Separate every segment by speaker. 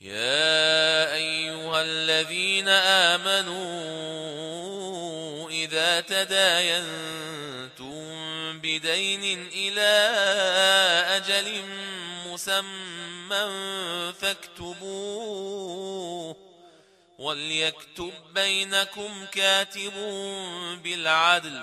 Speaker 1: يا أيها الذين آمنوا إذا تداينتم بدين إلى أجل مسمى فاكتبوه وليكتب بينكم كاتب بالعدل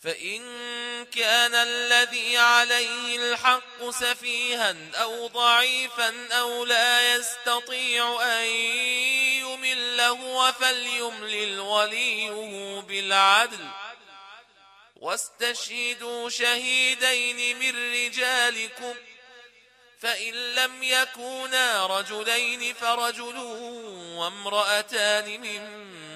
Speaker 1: فإن كان الذي عليه الحق سفيها أو ضعيفا أو لا يستطيع أن يمله فليملل وليه بالعدل. واستشهدوا شهيدين من رجالكم. فإن لم يكونا رجلين فرجل وامرأتان ممن